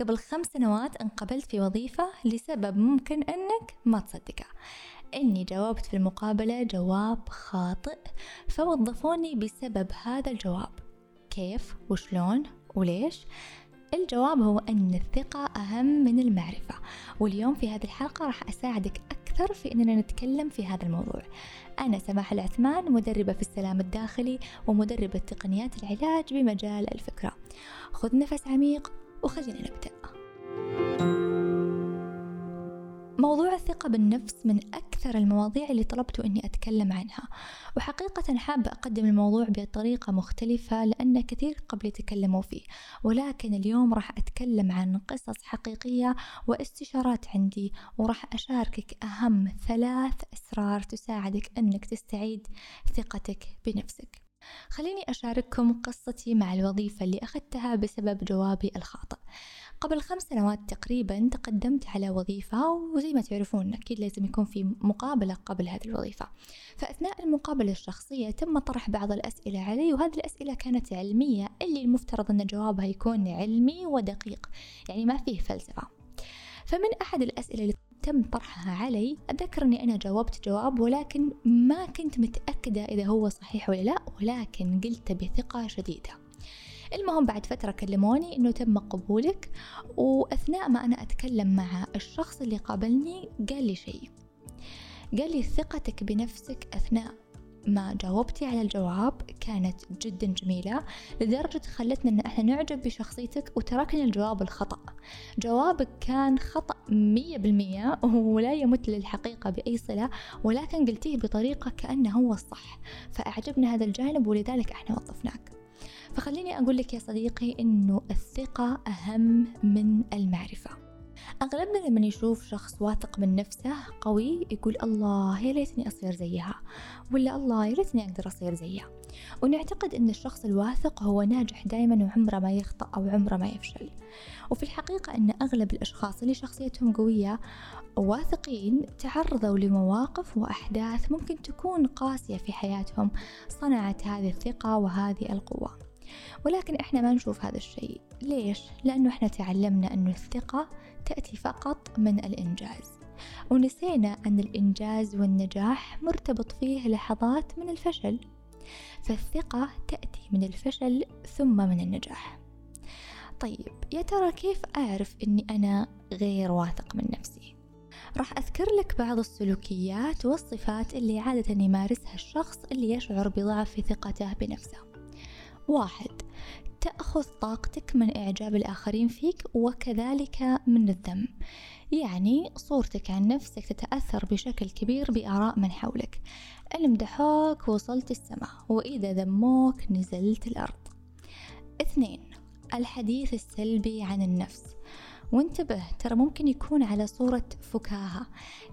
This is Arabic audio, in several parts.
قبل خمس سنوات انقبلت في وظيفة لسبب ممكن أنك ما تصدقه إني جاوبت في المقابلة جواب خاطئ فوظفوني بسبب هذا الجواب. كيف؟ وشلون؟ وليش؟ الجواب هو أن الثقة أهم من المعرفة. واليوم في هذه الحلقة راح أساعدك أكثر في أننا نتكلم في هذا الموضوع. أنا سماح العثمان مدربة في السلام الداخلي ومدربة تقنيات العلاج بمجال الفكرة. خذ نفس عميق وخلينا نبدأ. موضوع الثقة بالنفس من أكثر المواضيع اللي طلبت أني أتكلم عنها. وحقيقة حابة أقدم الموضوع بطريقة مختلفة لأن كثير قبل تكلموا فيه. ولكن اليوم راح أتكلم عن قصص حقيقية واستشارات عندي وراح أشاركك أهم ثلاث أسرار تساعدك أنك تستعيد ثقتك بنفسك. خليني أشارككم قصتي مع الوظيفة اللي أخذتها بسبب جوابي الخاطئ. قبل خمس سنوات تقريبا تقدمت على وظيفة وزي ما تعرفون أكيد لازم يكون في مقابلة قبل هذه الوظيفة. فأثناء المقابلة الشخصية تم طرح بعض الأسئلة علي وهذه الأسئلة كانت علمية اللي المفترض أن جوابها يكون علمي ودقيق يعني ما فيه فلسفة. فمن أحد الأسئلة اللي تم طرحها علي. أتذكر أني أنا جاوبت جواب ولكن ما كنت متأكدة إذا هو صحيح ولا لا ولكن قلت بثقة شديدة. المهم بعد فترة كلموني إنه تم قبولك وأثناء ما أنا أتكلم مع الشخص اللي قابلني قال لي شيء. قال لي ثقتك بنفسك أثناء ما جاوبتي على الجواب كانت جدا جميلة لدرجة خلتنا إن إحنا نعجب بشخصيتك وتركنا الجواب الخطأ. جوابك كان خطأ مية بالمية ولا يمت للحقيقة بأي صلة ولكن قلتيه بطريقة كأنه هو الصح. فأعجبنا هذا الجانب ولذلك إحنا وظفناك فخليني أقول لك يا صديقي إنه الثقة أهم من المعرفة. أغلبنا لما يشوف شخص واثق من نفسه قوي يقول الله يا ليتني أصير زيها ولا الله يا ليتني أقدر أصير زيها. ونعتقد أن الشخص الواثق هو ناجح دائما وعمره ما يخطأ أو عمره ما يفشل. وفي الحقيقة أن أغلب الأشخاص اللي شخصيتهم قوية واثقين تعرضوا لمواقف وأحداث ممكن تكون قاسية في حياتهم صنعت هذه الثقة وهذه القوة. ولكن إحنا ما نشوف هذا الشيء. ليش؟ لأنه إحنا تعلمنا أنه الثقة تأتي فقط من الإنجاز. ونسينا أن الإنجاز والنجاح مرتبط فيه لحظات من الفشل. فالثقة تأتي من الفشل ثم من النجاح. طيب يا ترى كيف أعرف أني أنا غير واثق من نفسي؟ راح أذكر لك بعض السلوكيات والصفات اللي عادة يمارسها الشخص اللي يشعر بضعف في ثقته بنفسه. واحد. تأخذ طاقتك من إعجاب الآخرين فيك وكذلك من الذم. يعني صورتك عن نفسك تتأثر بشكل كبير بآراء من حولك. المدحوك وصلت السماء. وإذا ذموك نزلت الأرض. اثنين الحديث السلبي عن النفس. وانتبه ترى ممكن يكون على صورة فكاهة.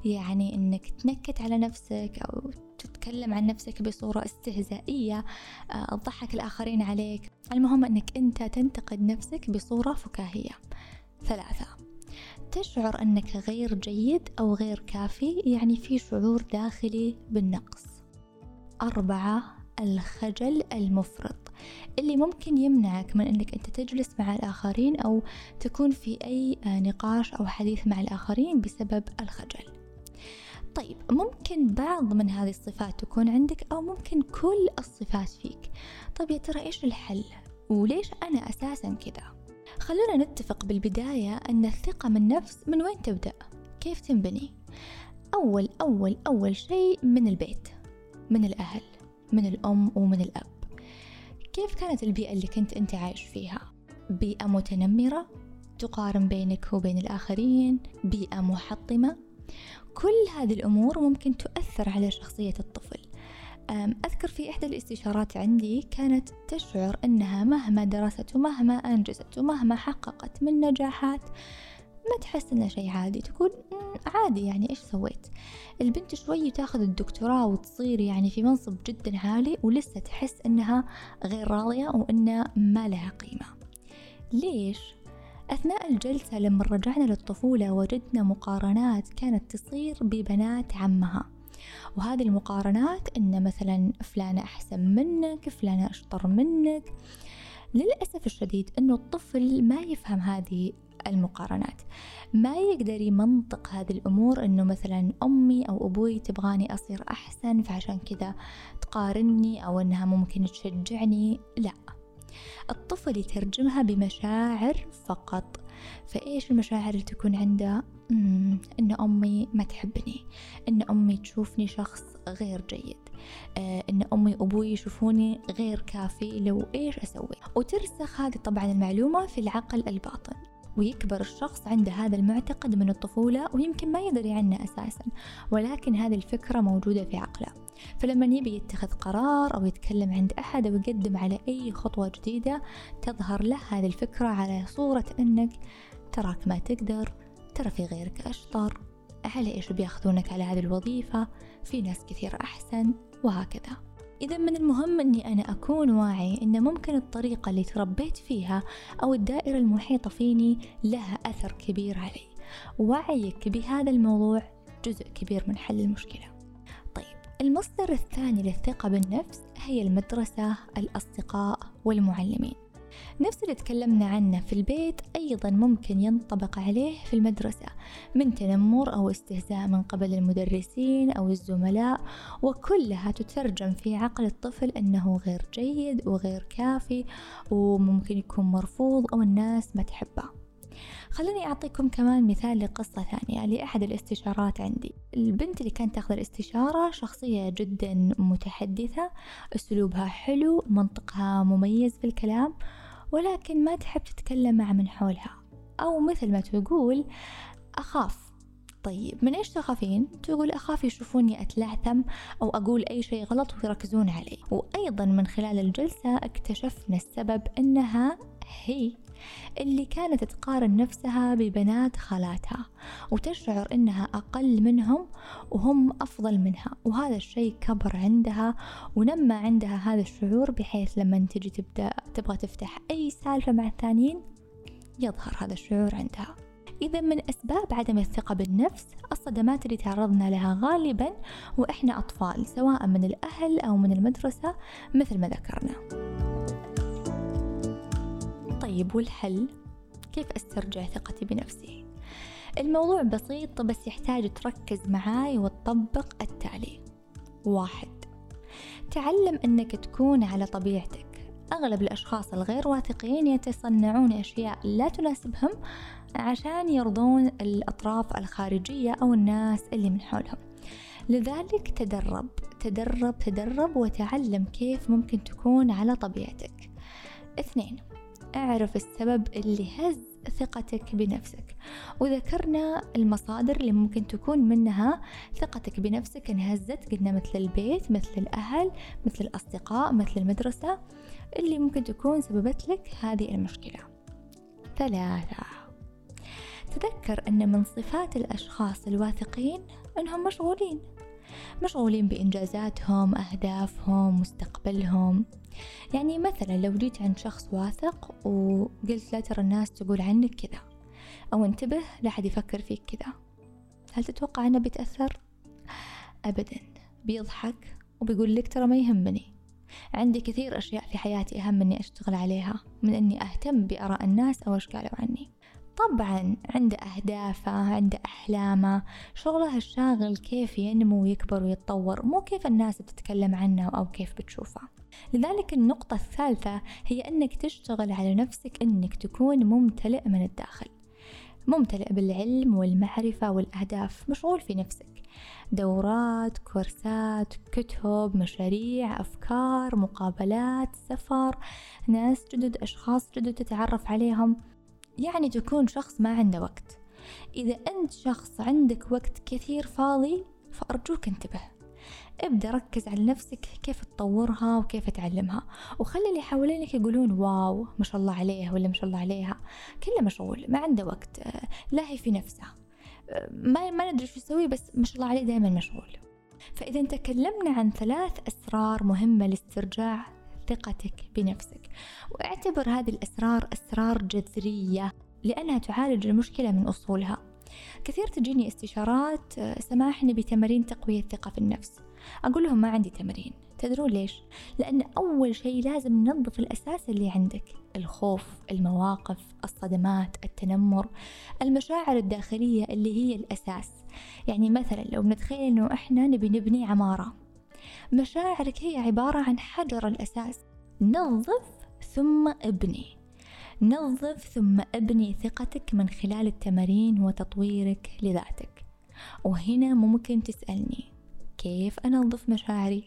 يعني إنك تنكت على نفسك أو تتكلم عن نفسك بصورة استهزائية آه، تضحك الآخرين عليك. المهم أنك أنت تنتقد نفسك بصورة فكاهية. ثلاثة تشعر أنك غير جيد أو غير كافي يعني في شعور داخلي بالنقص. أربعة الخجل المفرط اللي ممكن يمنعك من أنك أنت تجلس مع الآخرين أو تكون في أي آه، نقاش أو حديث مع الآخرين بسبب الخجل. طيب ممكن بعض من هذه الصفات تكون عندك أو ممكن كل الصفات فيك. طيب يا ترى إيش الحل؟ وليش أنا أساسا كذا؟ خلونا نتفق بالبداية أن الثقة من نفس من وين تبدأ؟ كيف تنبني؟ أول أول أول شيء من البيت من الأهل. من الأم ومن الأب. كيف كانت البيئة اللي كنت أنت عايش فيها؟ بيئة متنمرة تقارن بينك وبين الآخرين بيئة محطمة. كل هذه الأمور ممكن تؤثر على شخصية الطفل. أذكر في إحدى الاستشارات عندي كانت تشعر أنها مهما درست ومهما أنجزت ومهما حققت من نجاحات ما تحس إنه شيء عادي؟ تقول عادي يعني إيش سويت؟ البنت شوي تاخذ الدكتوراه وتصير يعني في منصب جدا عالي ولسه تحس إنها غير راضية وإنها ما لها قيمة. ليش؟ أثناء الجلسة لما رجعنا للطفولة وجدنا مقارنات كانت تصير ببنات عمها. وهذه المقارنات إن مثلا فلانة أحسن منك فلانة أشطر منك. للأسف الشديد أنه الطفل ما يفهم هذه المقارنات. ما يقدر يمنطق هذه الأمور أنه مثلا أمي أو أبوي تبغاني أصير أحسن فعشان كذا تقارني أو أنها ممكن تشجعني؟ لا. الطفل يترجمها بمشاعر فقط. فإيش المشاعر اللي تكون عنده؟ إن أمي ما تحبني. إن أمي تشوفني شخص غير جيد. آه، إن أمي وأبوي يشوفوني غير كافي. لو إيش أسوي؟ وترسخ هذه طبعا المعلومة في العقل الباطن. ويكبر الشخص عنده هذا المعتقد من الطفولة ويمكن ما يدري عنه أساسا ولكن هذه الفكرة موجودة في عقله. فلما يبي يتخذ قرار أو يتكلم عند أحد أو يقدم على أي خطوة جديدة تظهر له هذه الفكرة على صورة أنك تراك ما تقدر ترى في غيرك أشطر على إيش بيأخذونك على هذه الوظيفة في ناس كثير أحسن وهكذا. إذا من المهم أني أنا أكون واعي أن ممكن الطريقة اللي تربيت فيها أو الدائرة المحيطة فيني لها أثر كبير علي. وعيك بهذا الموضوع جزء كبير من حل المشكلة. طيب المصدر الثاني للثقة بالنفس هي المدرسة الأصدقاء والمعلمين. نفس اللي تكلمنا عنه في البيت أيضا ممكن ينطبق عليه في المدرسة من تنمر أو استهزاء من قبل المدرسين أو الزملاء وكلها تترجم في عقل الطفل أنه غير جيد وغير كافي وممكن يكون مرفوض أو الناس ما تحبه. خليني أعطيكم كمان مثال لقصة ثانية لأحد الاستشارات عندي. البنت اللي كانت تاخذ الاستشارة شخصية جدا متحدثة أسلوبها حلو منطقها مميز في الكلام ولكن ما تحب تتكلم مع من حولها. أو مثل ما تقول أخاف. طيب من إيش تخافين؟ تقول أخاف يشوفوني أتلعثم أو أقول أي شيء غلط ويركزون علي وأيضا من خلال الجلسة اكتشفنا السبب أنها هي. اللي كانت تقارن نفسها ببنات خالاتها وتشعر إنها أقل منهم وهم أفضل منها. وهذا الشيء كبر عندها ونمى عندها هذا الشعور بحيث لما تجي تبدأ تبغى تفتح أي سالفة مع الثانيين يظهر هذا الشعور عندها. إذا من أسباب عدم الثقة بالنفس الصدمات اللي تعرضنا لها غالبا وإحنا أطفال سواء من الأهل أو من المدرسة مثل ما ذكرنا. طيب والحل؟ كيف أسترجع ثقتي بنفسي؟ الموضوع بسيط بس يحتاج تركز معاي وتطبق التالي واحد تعلم أنك تكون على طبيعتك أغلب الأشخاص الغير واثقين يتصنعون أشياء لا تناسبهم عشان يرضون الأطراف الخارجية أو الناس اللي من حولهم لذلك تدرب تدرب تدرب وتعلم كيف ممكن تكون على طبيعتك اثنين أعرف السبب اللي هز ثقتك بنفسك. وذكرنا المصادر اللي ممكن تكون منها ثقتك بنفسك انهزت قلنا مثل البيت مثل الأهل مثل الأصدقاء مثل المدرسة اللي ممكن تكون سببت لك هذه المشكلة. ثلاثة. تذكر أن من صفات الأشخاص الواثقين أنهم مشغولين. مشغولين بإنجازاتهم أهدافهم مستقبلهم. يعني مثلا لو جيت عند شخص واثق وقلت لا ترى الناس تقول عنك كذا أو انتبه لا حد يفكر فيك كذا. هل تتوقع أنه بيتأثر؟ أبدا. بيضحك وبيقول لك ترى ما يهمني. عندي كثير أشياء في حياتي أهم إني أشتغل عليها من إني أهتم بآراء الناس أو إيش عني. طبعا عنده أهدافه عنده أحلامه. شغله الشاغل كيف ينمو ويكبر ويتطور مو كيف الناس بتتكلم عنه أو كيف بتشوفه. لذلك النقطة الثالثة هي أنك تشتغل على نفسك أنك تكون ممتلئ من الداخل. ممتلئ بالعلم والمعرفة والأهداف مشغول في نفسك. دورات كورسات كتب مشاريع أفكار مقابلات سفر ناس جدد أشخاص جدد تتعرف عليهم. يعني تكون شخص ما عنده وقت. إذا أنت شخص عندك وقت كثير فاضي فأرجوك انتبه. ابدأ ركز على نفسك كيف تطورها وكيف تعلمها. وخلي اللي حوالينك يقولون واو ما شاء الله عليه ولا ما شاء الله عليها كله مشغول ما عنده وقت لاهي في نفسه. ما ما ندري شو يسوي بس ما شاء الله عليه دائما مشغول. فإذا تكلمنا عن ثلاث أسرار مهمة لاسترجاع ثقتك بنفسك. واعتبر هذه الأسرار أسرار جذرية لأنها تعالج المشكلة من أصولها. كثير تجيني استشارات سماحني بتمارين تقوية الثقة في النفس. أقول لهم ما عندي تمارين تدرون ليش؟ لأن أول شيء لازم ننظف الأساس اللي عندك. الخوف المواقف الصدمات التنمر المشاعر الداخلية اللي هي الأساس. يعني مثلا لو نتخيل أنه إحنا نبي نبني عمارة. مشاعرك هي عبارة عن حجر الأساس. نظف ثم ابني. نظف ثم ابني ثقتك من خلال التمارين وتطويرك لذاتك. وهنا ممكن تسألني كيف أنظف مشاعري؟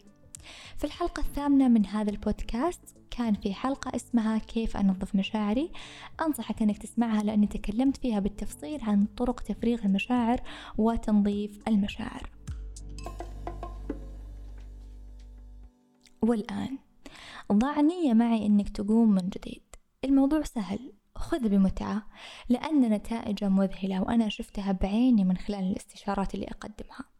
في الحلقة الثامنة من هذا البودكاست كان في حلقة اسمها كيف أنظف مشاعري. أنصحك أنك تسمعها لأني تكلمت فيها بالتفصيل عن طرق تفريغ المشاعر وتنظيف المشاعر. والآن. ضع نية معي أنك تقوم من جديد. الموضوع سهل. خذ بمتعة لأن نتائجه مذهلة وأنا شفتها بعيني من خلال الاستشارات اللي أقدمها.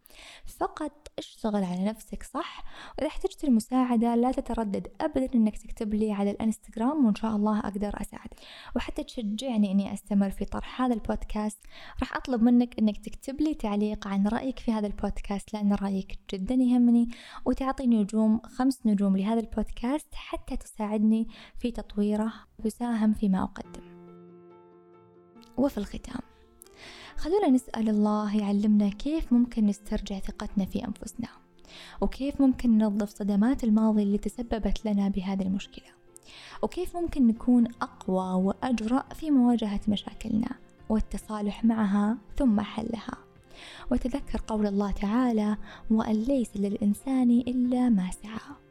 فقط اشتغل على نفسك صح؟ وإذا احتجت المساعدة لا تتردد أبدا إنك تكتب لي على الإنستغرام وإن شاء الله أقدر أساعدك. وحتى تشجعني إني أستمر في طرح هذا البودكاست. راح أطلب منك إنك تكتب لي تعليق عن رأيك في هذا البودكاست لأن رأيك جدا يهمني وتعطي نجوم خمس نجوم لهذا البودكاست حتى تساعدني في تطويره وتساهم فيما أقدم. وفي الختام خلونا نسأل الله يعلمنا كيف ممكن نسترجع ثقتنا في أنفسنا وكيف ممكن ننظف صدمات الماضي اللي تسببت لنا بهذه المشكلة وكيف ممكن نكون أقوى وأجرأ في مواجهة مشاكلنا والتصالح معها ثم حلها. وتذكر قول الله تعالى وأن ليس للإنسان إلا ما سعى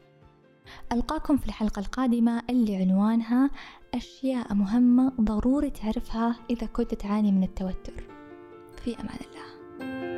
ألقاكم في الحلقة القادمة اللي عنوانها أشياء مهمة ضروري تعرفها إذا كنت تعاني من التوتر. في أمان الله.